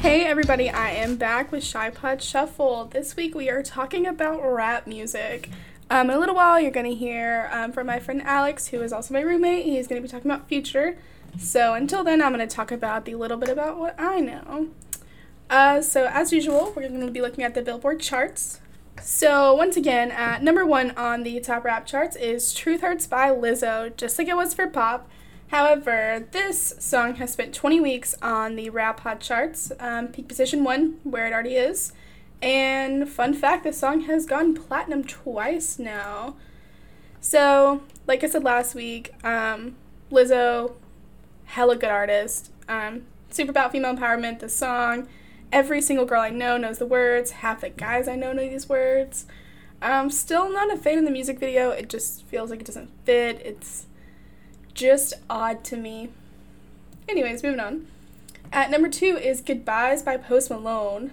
Hey everybody, I am back with Shy Pod Shuffle. This week we are talking about rap music. Um, in a little while, you're going to hear um, from my friend Alex, who is also my roommate. He's going to be talking about Future. So until then, I'm going to talk about the little bit about what I know. Uh, so as usual, we're going to be looking at the Billboard charts. So once again, at number one on the top rap charts is Truth Hurts by Lizzo, just like it was for pop. However, this song has spent 20 weeks on the Rap Hot charts, um, peak position one, where it already is. And fun fact, this song has gone platinum twice now. So, like I said last week, um, Lizzo, hella good artist. Um, super about female empowerment. The song, every single girl I know knows the words. Half the guys I know know these words. I'm still not a fan of the music video. It just feels like it doesn't fit. It's just odd to me. Anyways, moving on. At number two is Goodbyes by Post Malone.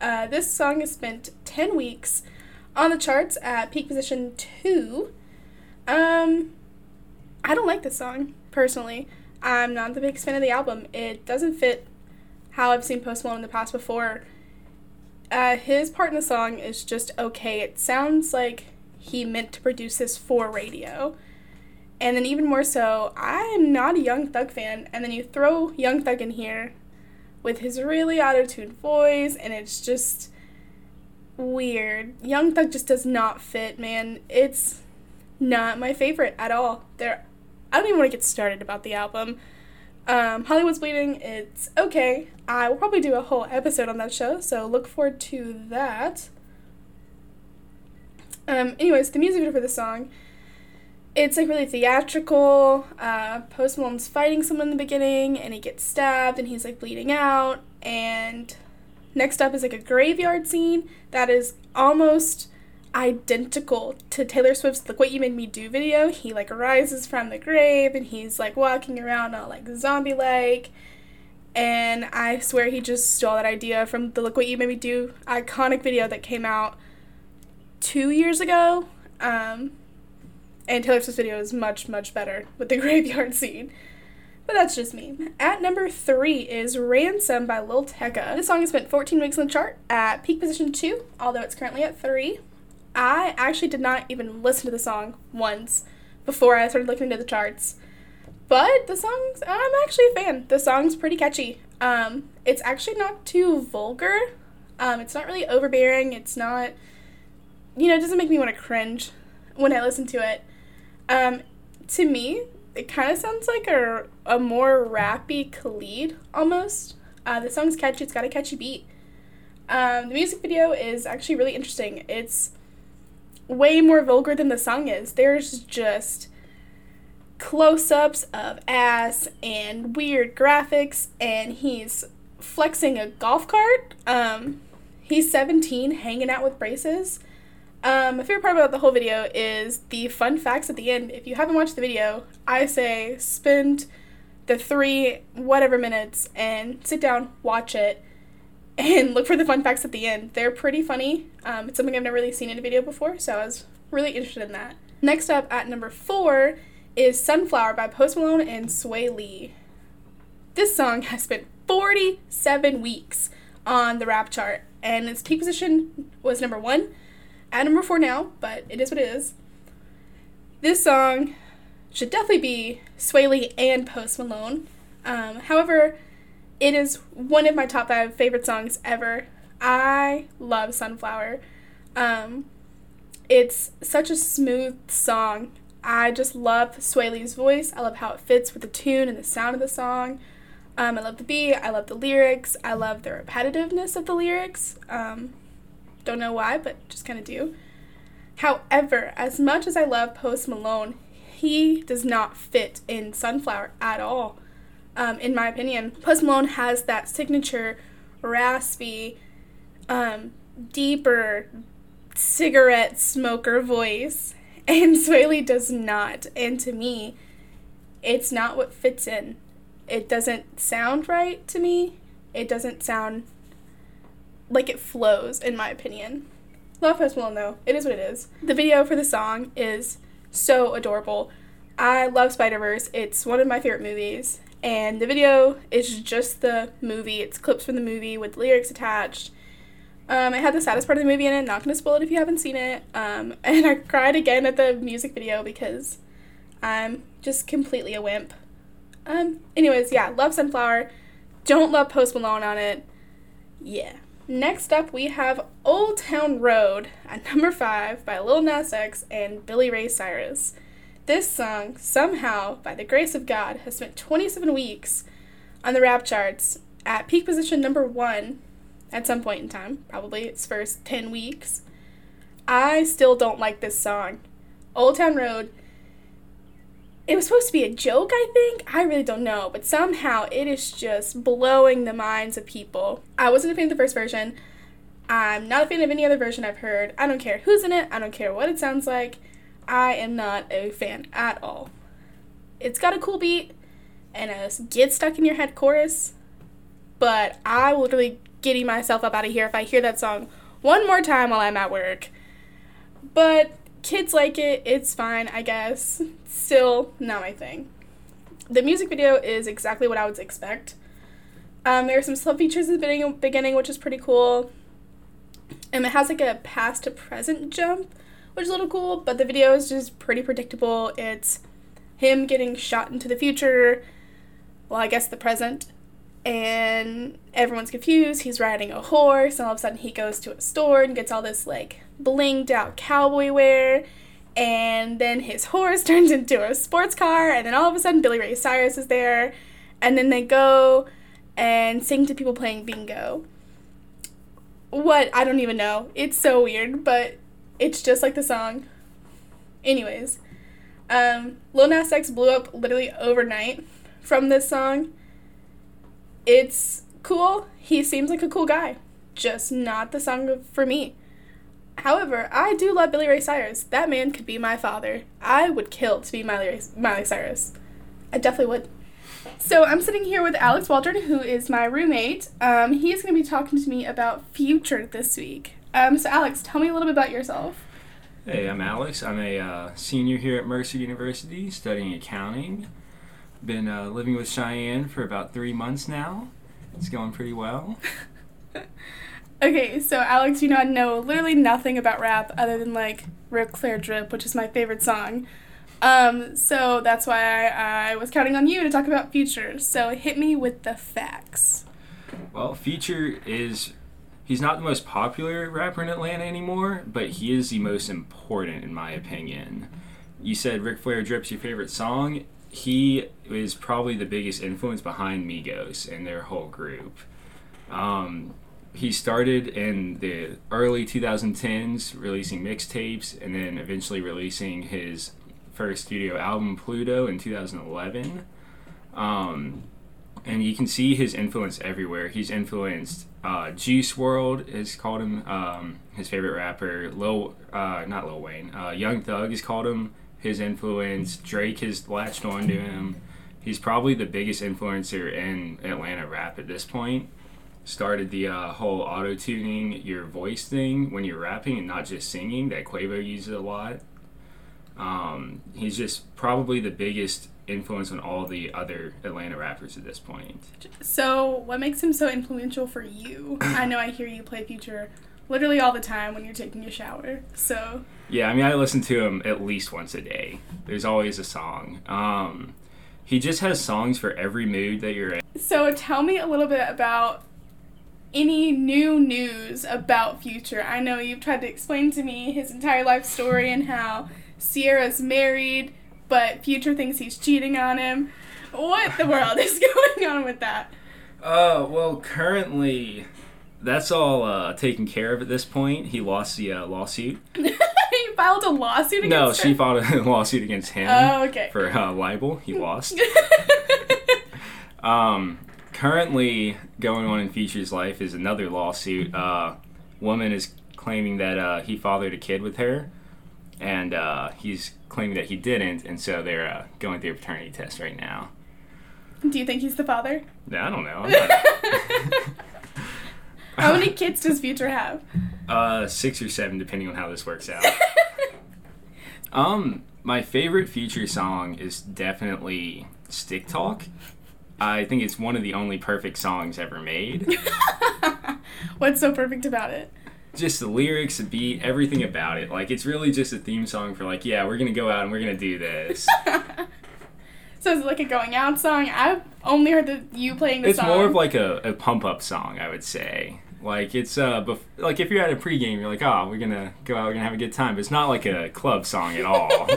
Uh, this song has spent 10 weeks on the charts at peak position two. Um, I don't like this song, personally. I'm not the biggest fan of the album. It doesn't fit how I've seen Post Malone in the past before. Uh, his part in the song is just okay. It sounds like he meant to produce this for radio. And then even more so, I am not a Young Thug fan, and then you throw Young Thug in here with his really auto-tuned voice, and it's just weird. Young Thug just does not fit, man. It's not my favorite at all. There, I don't even want to get started about the album. Um, Hollywood's Bleeding, it's okay. I will probably do a whole episode on that show, so look forward to that. Um, anyways, the music video for the song it's like really theatrical. Uh, Post Malone's fighting someone in the beginning, and he gets stabbed, and he's like bleeding out. And next up is like a graveyard scene that is almost identical to Taylor Swift's "Look What You Made Me Do" video. He like rises from the grave, and he's like walking around all like zombie like. And I swear he just stole that idea from the "Look What You Made Me Do" iconic video that came out two years ago. Um, and Taylor Swift's video is much, much better with the graveyard scene. But that's just me. At number three is Ransom by Lil Tecca. This song has spent 14 weeks on the chart at peak position two, although it's currently at three. I actually did not even listen to the song once before I started looking into the charts. But the song's, I'm actually a fan. The song's pretty catchy. Um, it's actually not too vulgar. Um, it's not really overbearing. It's not, you know, it doesn't make me want to cringe when I listen to it. Um, to me, it kind of sounds like a, a more rappy Khalid almost. Uh, the song's catchy, it's got a catchy beat. Um, the music video is actually really interesting. It's way more vulgar than the song is. There's just close ups of ass and weird graphics, and he's flexing a golf cart. Um, he's 17, hanging out with braces. Um, my favorite part about the whole video is the fun facts at the end. If you haven't watched the video, I say spend the three whatever minutes and sit down, watch it, and look for the fun facts at the end. They're pretty funny. Um, it's something I've never really seen in a video before, so I was really interested in that. Next up at number four is Sunflower by Post Malone and Swae Lee. This song has spent 47 weeks on the rap chart, and its peak position was number one at number four now, but it is what it is. This song should definitely be Swae and Post Malone. Um, however, it is one of my top five favorite songs ever. I love Sunflower. Um, it's such a smooth song. I just love Swae voice. I love how it fits with the tune and the sound of the song. Um, I love the beat. I love the lyrics. I love the repetitiveness of the lyrics. Um, don't know why, but just kind of do. However, as much as I love Post Malone, he does not fit in Sunflower at all, um, in my opinion. Post Malone has that signature raspy, um, deeper cigarette smoker voice, and Swae Lee does not. And to me, it's not what fits in. It doesn't sound right to me. It doesn't sound like it flows, in my opinion. Love Post Malone though, it is what it is. The video for the song is so adorable. I love Spider Verse. It's one of my favorite movies, and the video is just the movie. It's clips from the movie with lyrics attached. Um, it had the saddest part of the movie in it. Not gonna spoil it if you haven't seen it. Um, and I cried again at the music video because I'm just completely a wimp. Um, anyways, yeah, love Sunflower. Don't love Post Malone on it. Yeah. Next up, we have Old Town Road at number five by Lil Nas X and Billy Ray Cyrus. This song, somehow, by the grace of God, has spent 27 weeks on the rap charts at peak position number one at some point in time, probably its first 10 weeks. I still don't like this song. Old Town Road, it was supposed to be a joke, I think. I really don't know, but somehow it is just blowing the minds of people. I wasn't a fan of the first version. I'm not a fan of any other version I've heard. I don't care who's in it, I don't care what it sounds like. I am not a fan at all. It's got a cool beat and a get stuck in your head chorus, but I will literally getting myself up out of here if I hear that song one more time while I'm at work. But kids like it, it's fine, I guess. Still not my thing. The music video is exactly what I would expect. Um, there are some sub features in the beginning, which is pretty cool. And it has like a past to present jump, which is a little cool, but the video is just pretty predictable. It's him getting shot into the future, well, I guess the present, and everyone's confused. He's riding a horse, and all of a sudden he goes to a store and gets all this like blinged out cowboy wear. And then his horse turns into a sports car, and then all of a sudden Billy Ray Cyrus is there, and then they go and sing to people playing bingo. What? I don't even know. It's so weird, but it's just like the song. Anyways, um, Lil Nas X blew up literally overnight from this song it's cool. He seems like a cool guy. Just not the song for me. However, I do love Billy Ray Cyrus. That man could be my father. I would kill to be Miley, Ray, Miley Cyrus. I definitely would. So I'm sitting here with Alex Waldron, who is my roommate. Um, he's going to be talking to me about Future this week. Um, so Alex, tell me a little bit about yourself. Hey, I'm Alex. I'm a uh, senior here at Mercer University studying accounting. Been uh, living with Cheyenne for about three months now. It's going pretty well. okay, so Alex, you know I know literally nothing about rap other than like Ric Flair Drip, which is my favorite song. Um, so that's why I, I was counting on you to talk about Future. So hit me with the facts. Well, Future is he's not the most popular rapper in Atlanta anymore, but he is the most important in my opinion. You said Ric Flair Drip's your favorite song he is probably the biggest influence behind Migos and their whole group. Um, he started in the early 2010s releasing mixtapes and then eventually releasing his first studio album Pluto in 2011. Um, and you can see his influence everywhere. He's influenced uh, Juice WRLD has called him um, his favorite rapper. Lil, uh, not Lil Wayne, uh, Young Thug has called him his influence. Drake has latched on to him. He's probably the biggest influencer in Atlanta rap at this point. Started the uh, whole auto tuning your voice thing when you're rapping and not just singing that Quavo uses a lot. Um, he's just probably the biggest influence on all the other Atlanta rappers at this point. So, what makes him so influential for you? I know I hear you play Future literally all the time when you're taking a shower. So yeah, I mean, I listen to him at least once a day. There's always a song. Um, he just has songs for every mood that you're in. So tell me a little bit about any new news about Future. I know you've tried to explain to me his entire life story and how Ciara's married, but Future thinks he's cheating on him. What the world is going on with that? Uh, well, currently that's all uh, taken care of at this point. He lost the uh, lawsuit. he filed a lawsuit against No, her? she filed a lawsuit against him oh, okay. for uh, libel. He lost. um, currently going on in Future's life is another lawsuit. Uh, woman is claiming that uh, he fathered a kid with her, and uh, he's claiming that he didn't, and so they're uh, going through a paternity test right now. Do you think he's the father? Yeah, I don't know. How many kids does Future have? Uh, six or seven, depending on how this works out. um, my favorite Future song is definitely "Stick Talk." I think it's one of the only perfect songs ever made. What's so perfect about it? just the lyrics, the beat, everything about it. Like it's really just a theme song for like, yeah, we're gonna go out and we're gonna do this. so it's like a going out song? I've only heard the you playing the it's song. more of like a, a pump up song, I would say. Like it's uh, bef- like if you're at a pregame, you're like, oh, we're gonna go out, we're gonna have a good time. But it's not like a club song at all.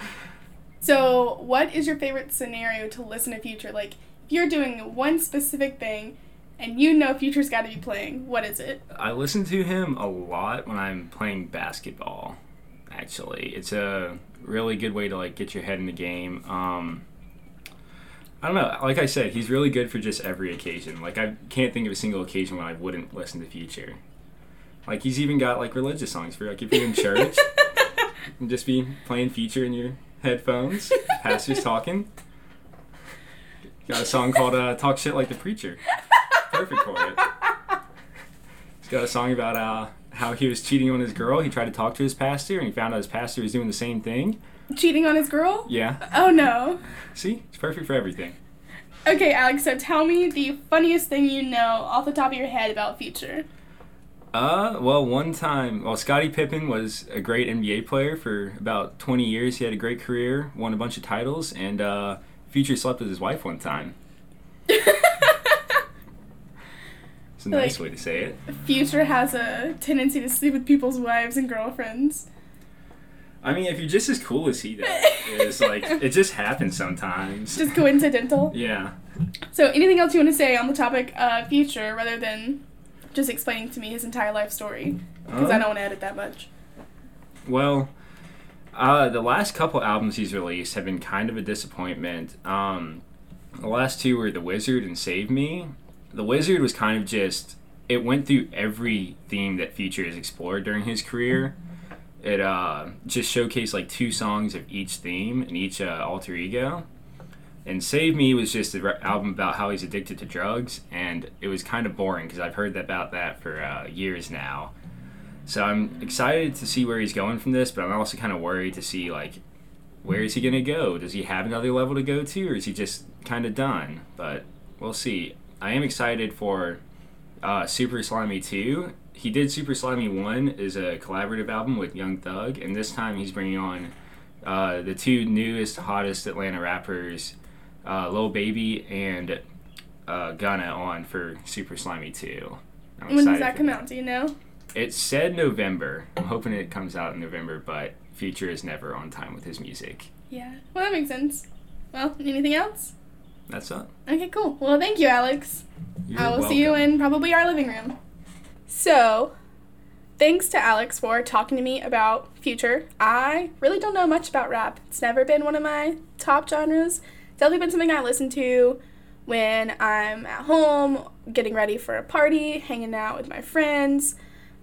so, what is your favorite scenario to listen to Future? Like, you're doing one specific thing and you know Future's got to be playing, what is it? I listen to him a lot when I'm playing basketball. Actually, it's a really good way to like get your head in the game. Um, I don't know. Like I said, he's really good for just every occasion. Like I can't think of a single occasion when I wouldn't listen to Future. Like he's even got like religious songs for like if you're in church, and just be playing Future in your headphones. Pastor's talking. Got a song called uh, "Talk Shit Like the Preacher." Perfect for it. He's got a song about uh, how he was cheating on his girl. He tried to talk to his pastor, and he found out his pastor was doing the same thing. Cheating on his girl? Yeah. Oh no. See, it's perfect for everything. Okay, Alex. So tell me the funniest thing you know off the top of your head about Future. Uh, well, one time, well, Scottie Pippen was a great NBA player for about 20 years. He had a great career, won a bunch of titles, and uh, Future slept with his wife one time. It's a nice Like- way to say it. Future has a tendency to sleep with people's wives and girlfriends. I mean, if you're just as cool as he does, it's like it just happens sometimes. Just coincidental. yeah. So, anything else you want to say on the topic of Future rather than just explaining to me his entire life story? Because I Uh, don't want to edit that much. Well, uh, the last couple albums he's released have been kind of a disappointment. Um, the last two were The Wizard and Save Me. The Wizard was kind of just it went through every theme that Future has explored during his career. It uh, just showcased like two songs of each theme and each uh, alter ego. And Save Me was just an album about how he's addicted to drugs, and it was kind of boring because I've heard about that for uh, years now. So I'm excited to see where he's going from this, but I'm also kind of worried to see like where is he going to go? Does he have another level to go to, or is he just kind of done? But we'll see. I am excited for uh, Super Slimey 2. He did Super Slimey 1 is a collaborative album with Young Thug, and this time he's bringing on uh, the two newest, hottest Atlanta rappers, uh, Lil Baby and uh, Gunna, on for Super Slimey 2. I'm When does that come out? Do you know? It said November. I'm hoping it comes out in November, but Future is never on time with his music. Yeah. Well, that makes sense. Well, anything else? That's up. Okay, cool. Well, thank you, Alex. You're I will see you in probably our living room. So, thanks to Alex for talking to me about Future. I really don't know much about rap. It's never been one of my top genres. It's definitely been something I listen to when I'm at home, getting ready for a party, hanging out with my friends.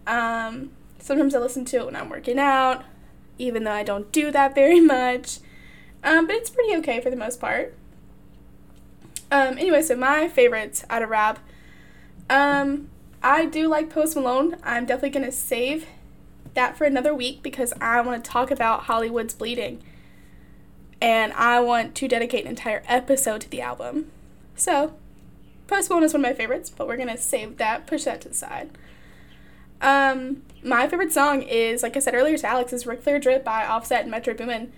Um, sometimes I listen to it when I'm working out, even though I don't do that very much. Um, but it's pretty okay for the most part. Um, anyway, so my favorites out of rap. Um, I do like Post Malone. I'm definitely gonna save that for another week because I want to talk about Hollywood's Bleeding. And I want to dedicate an entire episode to the album. So, Post Malone is one of my favorites, but we're gonna save that, push that to the side. Um, my favorite song is, like I said earlier to Alex, is Ric Flair Drip by Offset and Metro Boomin.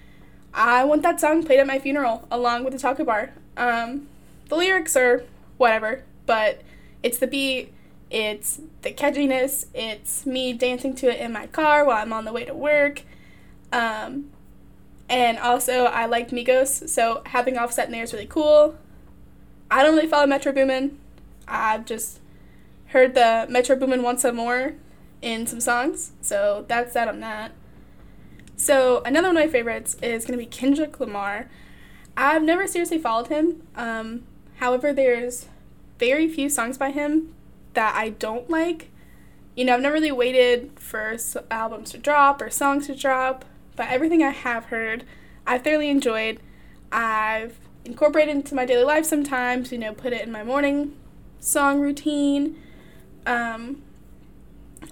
I want that song played at my funeral along with the taco bar. Um, the lyrics are whatever, but it's the beat, it's the catchiness, it's me dancing to it in my car while I'm on the way to work. Um, and also, I like Migos, so having Offset in there is really cool. I don't really follow Metro Boomin. I've just heard the Metro Boomin Want Some More in some songs, so that's that on that. So another one of my favorites is gonna be Kendrick Lamar. I've never seriously followed him. Um, however, there's very few songs by him that I don't like. You know, I've never really waited for albums to drop or songs to drop, but everything I have heard, I've thoroughly enjoyed. I've incorporated into my daily life sometimes, you know, put it in my morning song routine. Um,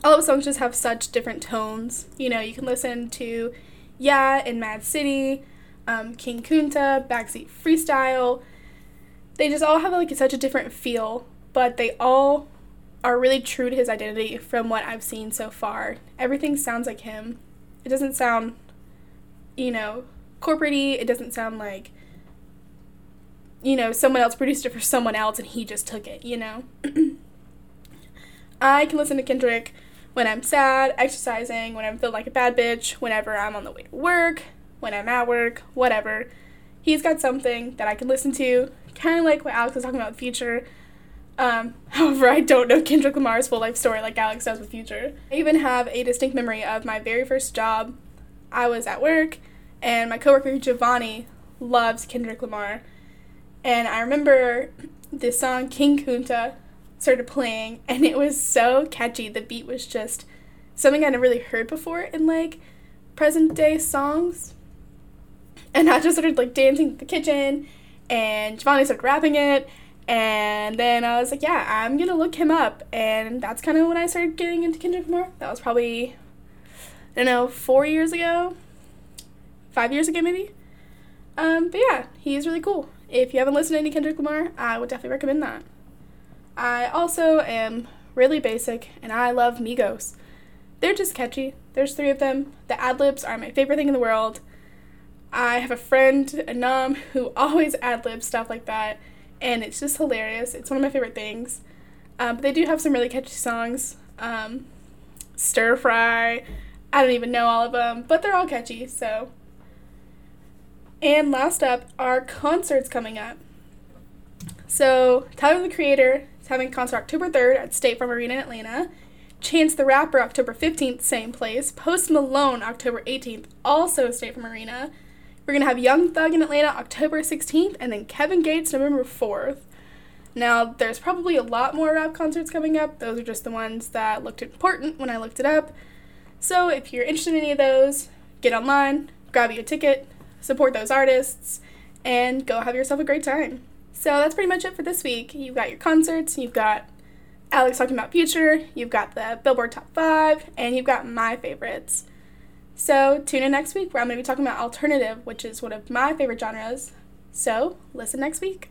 all of the songs just have such different tones. You know, you can listen to Yeah and Mad City, um, King Kunta, Backseat Freestyle. they just all have like such a different feel, but they all are really true to his identity from what I've seen so far. Everything sounds like him. It doesn't sound, you know, corporatey. It doesn't sound like, you know, someone else produced it for someone else and he just took it, you know? I can listen to Kendrick when I'm sad, exercising, when I'm feeling like a bad bitch, whenever I'm on the way to work, when I'm at work, whatever. He's got something that I can listen to, kind of like what Alex was talking about with Future. Um, however, I don't know Kendrick Lamar's full life story like Alex does with Future. I even have a distinct memory of my very first job. I was at work, and my coworker Giovanni loves Kendrick Lamar. And I remember this song, King Kunta, started playing, and it was so catchy. The beat was just something I never really heard before in like present day songs. And I just started like dancing in the kitchen, and Giovanni started rapping it. And then I was like, yeah, I'm gonna look him up. And that's kind of when I started getting into Kendrick Lamar. That was probably, I don't know, four years ago, five years ago maybe. Um, but yeah, he's really cool. If you haven't listened to any Kendrick Lamar, I would definitely recommend that. I also am really basic and I love Migos. They're just catchy. There's three of them. The ad libs are my favorite thing in the world. I have a friend, Anam, who always ad libs stuff like that, and it's just hilarious. It's one of my favorite things. Um, but they do have some really catchy songs. Um, Stir Fry. I don't even know all of them, but they're all catchy, so. And last up, are concerts coming up. So, Tyler the Creator having concert October 3rd at State Farm Arena in Atlanta. Chance the Rapper October 15th, same place. Post Malone October 18th, also State Farm Arena. We're going to have Young Thug in Atlanta October 16th, and then Kevin Gates November 4th. Now, there's probably a lot more rap concerts coming up. Those are just the ones that looked important when I looked it up. So, if you're interested in any of those, get online, grab you a ticket, support those artists, and go have yourself a great time. So that's pretty much it for this week. You've got your concerts, you've got Alex talking about Future, you've got the Billboard Top 5, and you've got my favorites. So tune in next week where I'm going to be talking about alternative, which is one of my favorite genres. So listen next week.